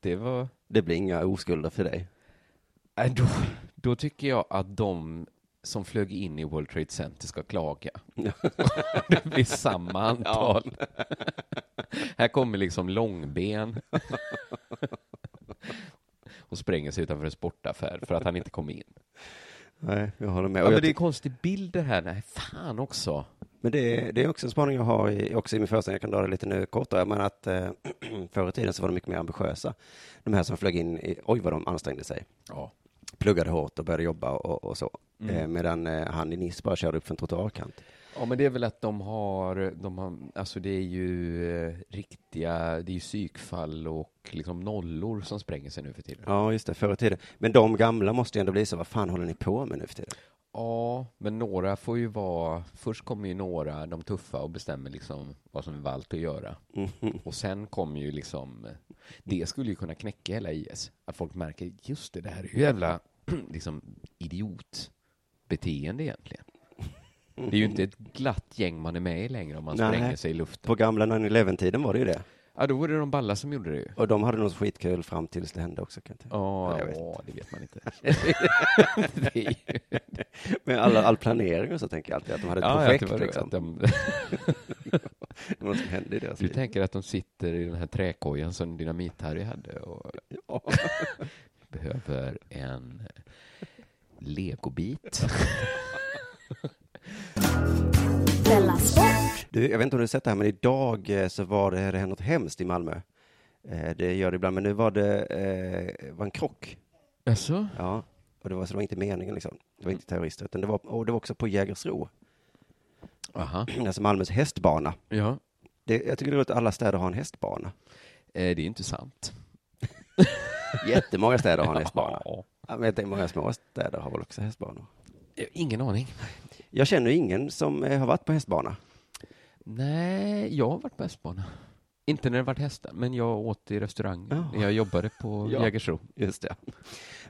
Det, var... Det blir inga oskulder för dig. Äh, då, då tycker jag att de som flög in i World Trade Center ska klaga. det blir samma antal. Här kommer liksom långben och spränger sig utanför en sportaffär för att han inte kom in. Nej, jag håller med. Ja, men det är ty- konstig bild det här. Nej, fan också. Men det är, det är också en spaning jag har i, också i min föreställning, jag kan dra det lite nu kortare, men att eh, förr i tiden så var de mycket mer ambitiösa. De här som flög in, i, oj vad de ansträngde sig. Ja. Pluggade hårt och började jobba och, och så. Mm. Eh, medan eh, han i Nice bara körde upp för en trottoarkant. Ja, men det är väl att de har, de har alltså det är ju eh, riktiga, det är ju psykfall och liksom nollor som spränger sig nu för tiden. Ja, just det, förr i tiden. Men de gamla måste ju ändå bli så, vad fan håller ni på med nu för tiden? Ja, men några får ju vara, först kommer ju några, de tuffa, och bestämmer liksom vad som är valt att göra. Mhm. Och sen kommer ju liksom, det skulle ju kunna knäcka hela IS. Att folk märker, just det, det här är ju jävla liksom idiotbeteende egentligen. Det är ju inte ett glatt gäng man är med i längre om man Nej. spränger sig i luften. På gamla 9-11-tiden var det ju det. Ja, då var det de balla som gjorde det ju. Och de hade något skitkul fram tills det hände också. Kan jag tänka. Ja, Ja, ja, det vet man inte. ju... Men alla, all planering och så tänker jag alltid, att de hade ett Ja, projekt var, liksom. de... Något som hände i deras Du liv. tänker att de sitter i den här träkojan som Dynamit-Harry hade och Ja. behöver en legobit. Du, jag vet inte om du har sett det här, men idag eh, så var det, det något hemskt i Malmö. Eh, Det gör det ibland, men nu var det eh, var en krock. Jaså? Ja, och det var, så det var inte meningen liksom. Det var inte terrorister, utan det var, och det var också på Jägersro. Aha. Alltså Malmös hästbana. Ja. Det, jag tycker det är roligt att alla städer har en hästbana. Eh, Det är inte sant. Jättemånga städer har en hästbana. Jag vet, det är många små städer har väl också hästbanor. Ingen aning. Jag känner ingen som eh, har varit på hästbana. Nej, jag har varit på hästbana. Inte när det varit hästar, men jag åt i restaurang. Ja. Jag jobbade på Ja. Jägersro. Just det.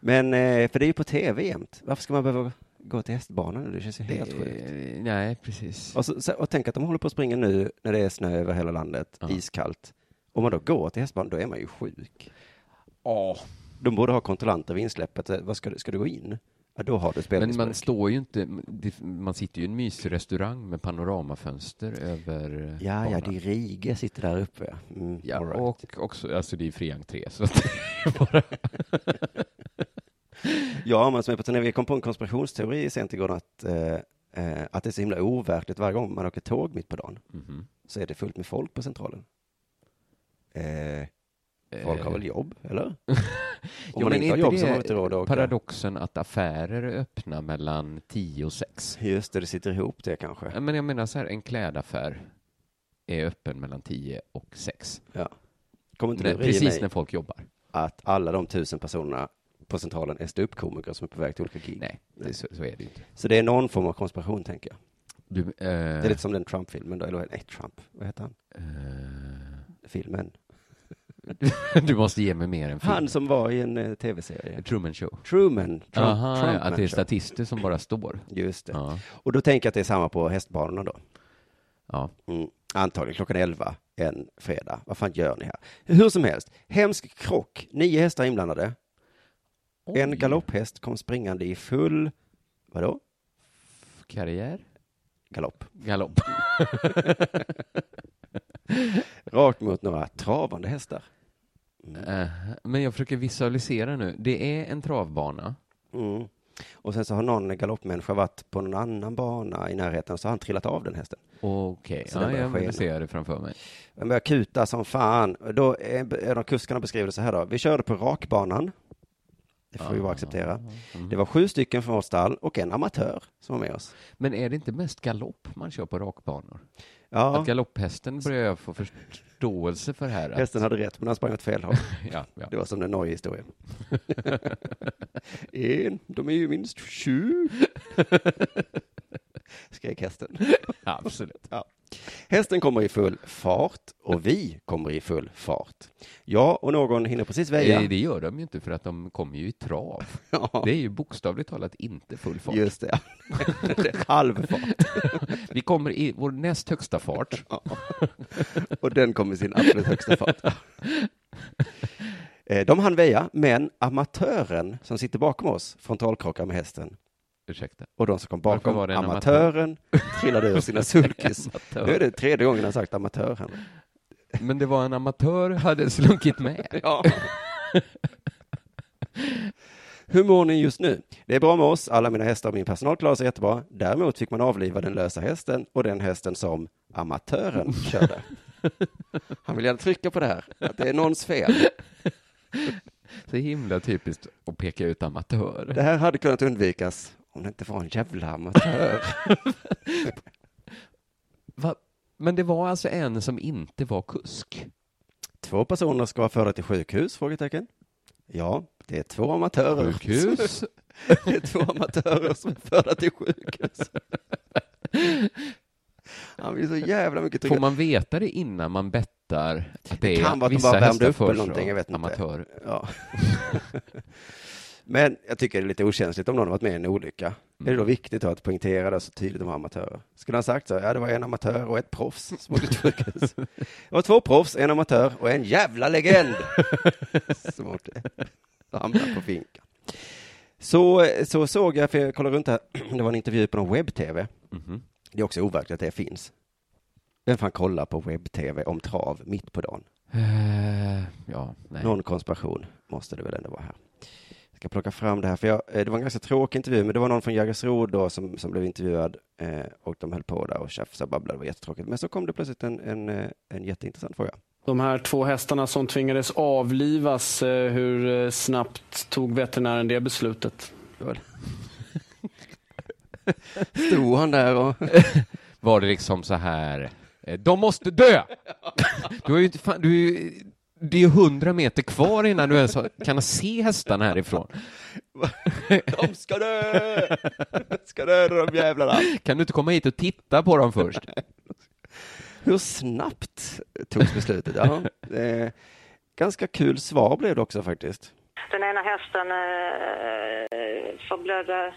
Men, eh, för det är ju på tv jämt. Varför ska man behöva gå till hästbanan nu? Det känns ju helt sjukt. Eh, Nej, precis. Och, så, och tänk att de håller på att springa nu när det är snö över hela landet, Ja. iskallt. Om man då går till hästbanan, då är man ju sjuk. Ja. De borde ha kontrollanter vid insläppet. Vad ska, du- ska du gå in? Ja, då har du Men man står ju inte, man sitter ju i en mysig restaurang med panoramafönster över Ja, ja, banan. det är Rige sitter där uppe. Mm, Ja, right. och också, alltså det är fri entré, så att bara... Ja, men som är på turné, vi kom på en konspirationsteori sent igår att, eh, eh, att det är så himla overkligt varje gång man åker tåg mitt på dagen. Mhm. Så är det fullt med folk på centralen. Eh, folk har väl jobb, eller? Om Jo, man inte har jobb så har man inte råd att åka. paradoxen att affärer är öppna mellan 10 och 6? Just det, det sitter ihop det kanske. Men jag menar så här, en klädaffär är öppen mellan 10 och 6. Ja. Kommer inte Nej, ria precis när folk jobbar. att alla de tusen personerna på centralen är ståuppkomiker som är på väg till olika gig? Nej, det, så, så är det inte. Så det är någon form av konspiration, tänker jag. Du, eh, Det är lite som den Trump-filmen då, eller nej, Trump, vad heter han? eh, Filmen. du måste ge mig mer än film. Han som var i en eh, tv-serie. Truman Show. Truman. Trump, Aha, Trumpman att det är Show. statister som bara står. Just det. Ja. Och då tänker jag att det är samma på hästbanorna då. ja. Mm. Antagligen klockan 11 en fredag. Vad fan gör ni här? Hur som helst, hemsk krock. Nio hästar inblandade. En Oj. galopphäst kom springande i full, vadå? Karriär? Galopp. Galopp. Rakt mot några travande hästar. Eh, Men jag försöker visualisera nu. Det är en travbana. Mm. Och sen så har någon galoppmänniska varit på någon annan bana i närheten och så har han trillat av den hästen. Okej, den ja, jag vill se det framför mig. Den börjar kuta som fan. Då är, är de kuskarna beskriver det så här då. Vi körde på rakbanan. Det får vi bara acceptera. Mm. Det var sju stycken från vårt stall och en amatör som var med oss. Men är det inte mest galopp man kör på rakbanor? Ja, Att galopphästen börjar jag få förståelse för här. Att, hästen hade rätt men han sprang åt fel håll. ja, ja. Det var som den Norge-historien. en, de är ju minst sju. Skrek hästen. Absolut. Ja. Hästen kommer i full fart och vi kommer i full fart. Jag och någon hinner precis väja. Eh, Det gör de ju inte för att de kommer ju i trav. Ja, Det är ju bokstavligt talat inte full fart. just det. det halv fart. Vi kommer i vår näst högsta fart. Ja. Och den kom i sin absolut högsta fart. Eh, De hann väja, men amatören som sitter bakom oss frontalkrockar med hästen Ursäkta. och de som kom bakom amatören trillade ur sina sulkis. Amatör. Nu är det tredje gången han sagt amatör. här. Men det var en amatör hade slunkit med. Ja. Hur mår ni just nu? Det är bra med oss, alla mina hästar och min personal klarar sig jättebra. Däremot fick man avliva den lösa hästen och den hästen som amatören körde. Han vill gärna trycka på det här, att det är någons fel. Så himla typiskt att peka ut amatör. Det här hade kunnat undvikas det inte var en jävla amatör. Men det var alltså en som inte var kusk? Två personer ska vara förda till sjukhus? Frågetecken. Ja, det är två amatörer. Sjukhus? Det är två amatörer som är förda till sjukhus. Han blir så jävla mycket Får tryggare. man veta det innan man bettar att det är kan vara att de bara värmde upp eller någonting, jag vet inte. Amatör. Ja. Men jag tycker det är lite okänsligt om någon har varit med i en olycka. Är det då viktigt att poängtera det så tydligt de var amatörer? Skulle han sagt så? Ja, det var en amatör och ett proffs som åkte till. Det var två proffs, en amatör och en jävla legend som åkte ramlade på finkan. Så, så såg jag, för jag kollade runt här, det var en intervju på någon webb-tv. Mhm. Det är också overkligt att det finns. Vem fan kollar på webb-tv om trav mitt på dagen? Eh, ja, nej. Någon konspiration måste det väl ändå vara här. Jag ska plocka fram det här, för jag, eh, det var en ganska tråkig intervju, men det var någon från Jägersro då som, som blev intervjuad eh, och de höll på där och tjafsade och babblade, det var jättetråkigt. Men så kom det plötsligt en, en, eh, en jätteintressant fråga. De här två hästarna som tvingades avlivas, eh, hur snabbt tog veterinären det beslutet? Stod han där och... Var det liksom så här, de måste dö! Du har ju inte fan, du, är ju- det är hundra meter kvar innan du ens kan se hästarna härifrån. De ska dö! De ska dö de jävlarna. Kan du inte komma hit och titta på dem först? Hur snabbt togs beslutet? Ja, eh, ganska kul svar blev det också faktiskt. Den ena hästen eh, förblödde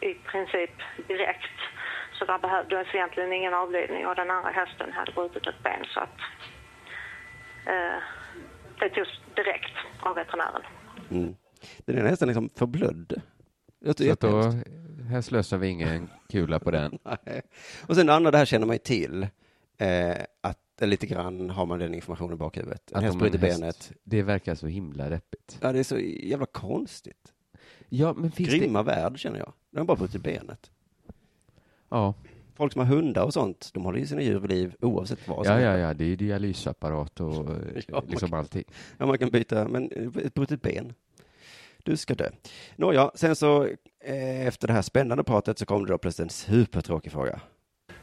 i princip direkt. Så där behövdes egentligen ingen avlidning och den andra hästen hade brutit ett ben så att eh, det togs direkt av veterinären. Mm. Den ena hästen liksom förblödde. Det Så då, här slösar vi ingen kula på den. Och sen det andra, det här känner man ju till. Eh, att lite grann har man den informationen i bakhuvudet. En Att häst bryter benet. Det verkar så himla deppigt. Ja, det är så jävla konstigt. Ja, men finns Grymma värld känner jag. Den har bara brutit benet. Ja. Folk som har hundar och sånt, de håller ju sina djur vid liv oavsett vad som Ja, ja, ja, det är dialysapparat och eh, Ja, liksom man- allting. Ja, man kan byta, men eh, ett brutet ben. Du ska dö. Nåja, sen så eh, efter det här spännande pratet så kom det då plötsligt en supertråkig fråga.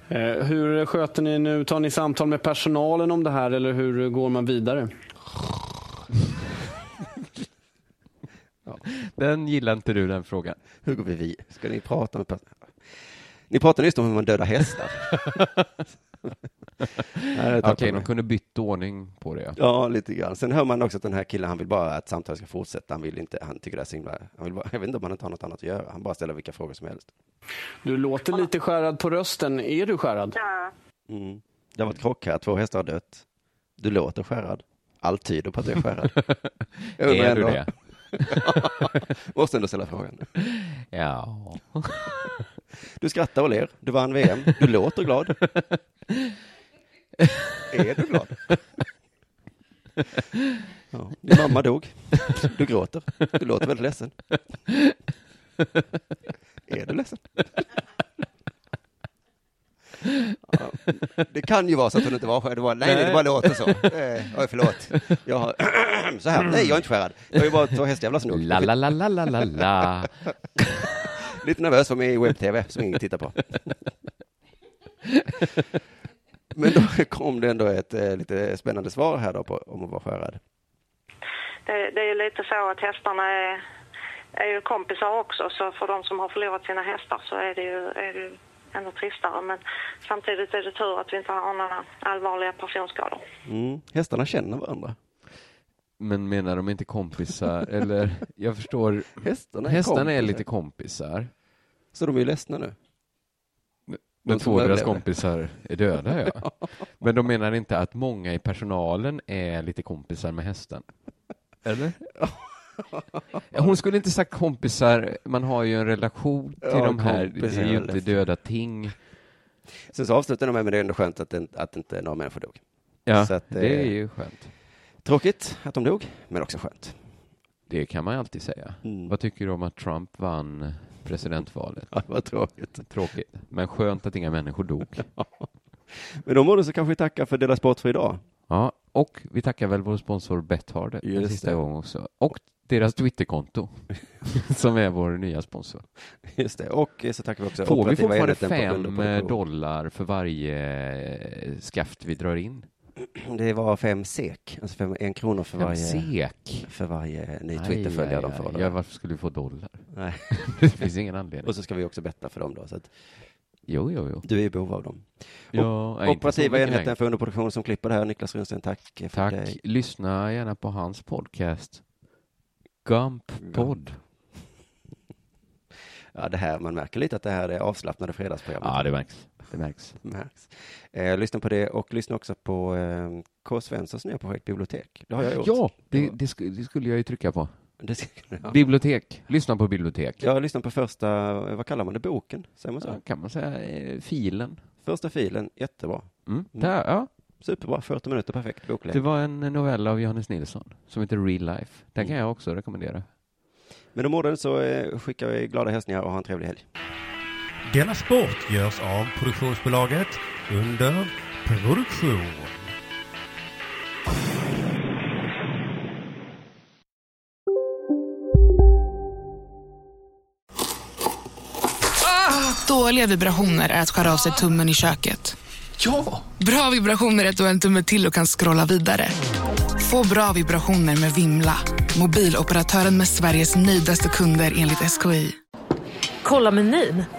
Eh, Hur sköter ni nu? Tar ni samtal med personalen om det här eller hur går man vidare? Den gillar inte du, den frågan. Hur går vi vid? Ska ni prata med personalen? Ni pratade just om hur man dödar hästar. Okej, de mig. kunde bytt ordning på det. Ja. Lite grann. Sen hör man också att den här killen, han vill bara att samtalet ska fortsätta. Han vill inte, han tycker det är så himla, han vill bara, jag vet inte om han inte har något annat att göra. Han bara ställer vilka frågor som helst. Du låter lite skärrad på rösten. Är du skärrad? Ja, Mm. Det har varit krock här, två hästar har dött. Du låter skärrad. Allt tyder på att du är skärrad. Är du ändå- det? Måste ändå ställa frågan. Ja. Du skrattar och ler. Du vann VM. Du låter glad. Är du glad? Ja. Din mamma dog. Du gråter. Du låter väldigt ledsen. Är du ledsen? Ja. Det kan ju vara så att hon inte var skärrad. Det var, nej, nej, det bara låter så. Eh, oj, förlåt. Jag har, så här. Nej, jag är inte skärrad. Jag är bara två hästjävlar som dog. La, la, la, la, la, la, la. Lite nervös för mig i webb-tv som ingen tittar på. Men då kom det ändå ett eh, lite spännande svar här då på, om att vara skärrad. det, det är ju lite så att hästarna är, är ju kompisar också så för de som har förlorat sina hästar så är det ju, är det ju ännu tristare. Men samtidigt är det tur att vi inte har några allvarliga personskador. Mm. Hästarna känner varandra. Men menar de inte kompisar? Eller, jag förstår. Hästarna är Hästarna är kompisar. lite kompisar. Så de är ju ledsna nu. Men två av deras kompisar är döda, ja. Men de menar inte att många i personalen är lite kompisar med hästen? Eller? Hon skulle inte sagt kompisar, man har ju en relation till Ja, de här, det är ju inte döda ting. Sen så avslutar de med, men det är ändå skönt att, det- att inte några människor dog. Ja, Så att, det är eh, ju skönt. Tråkigt att de dog, men också skönt. Det kan man ju alltid säga. Mm. Vad tycker du om att Trump vann presidentvalet? Ja, vad tråkigt. Tråkigt, men skönt att inga människor dog. Men de borde så kanske vi tacka för Dela Sport för idag. Ja, och vi tackar väl vår sponsor Betthard Just sista det. gång också. Och deras Twitterkonto, som är vår nya sponsor. Just det, och så tackar vi också Får vi fortfarande fem dollar för varje skaft vi drar in? Det var fem sek, alltså fem, en krona för Fem varje, sek? för varje ny Twitterföljare de får. då. Ja, varför skulle vi få dollar? Nej. det finns ingen anledning. Och så ska vi också betta för dem då. Så att Jo, jo, jo. du är i behov av dem. Ja, så operativa enheten längre. för underproduktion som klipper det här, Niklas Runsten, tack för Tack. dig. Lyssna gärna på hans podcast. Gump Podd. Ja, det här, man märker lite att det här är avslappnade fredagsprogram. Ja, det märks. Det märks. märks. Eh, lyssna på det och lyssna också på eh, K. Svenssons nya projekt Bibliotek. Det har jag gjort. Ja, det, det, sk- det skulle jag ju trycka på. Det ja. Bibliotek. Lyssna på bibliotek. Jag lyssnade på första, vad kallar man det, boken? Säger man så? Ja, kan man säga eh, filen. Första filen, jättebra. Mm. Där, ja. Superbra, 40 minuter, perfekt boklängd. Det var en novell av Johannes Nilsson som heter Real Life. Den Mm. kan jag också rekommendera. Med de orden så eh, skickar vi glada hälsningar och ha en trevlig helg. Denna sport görs av produktionsbolaget under produktion. Dåliga vibrationer är att skära av sig tummen i köket. Ja! Bra vibrationer är att du har en tumme till och kan scrolla vidare. Få bra vibrationer med Vimla. Mobiloperatören med Sveriges nöjdaste kunder enligt SKI. Kolla menyn.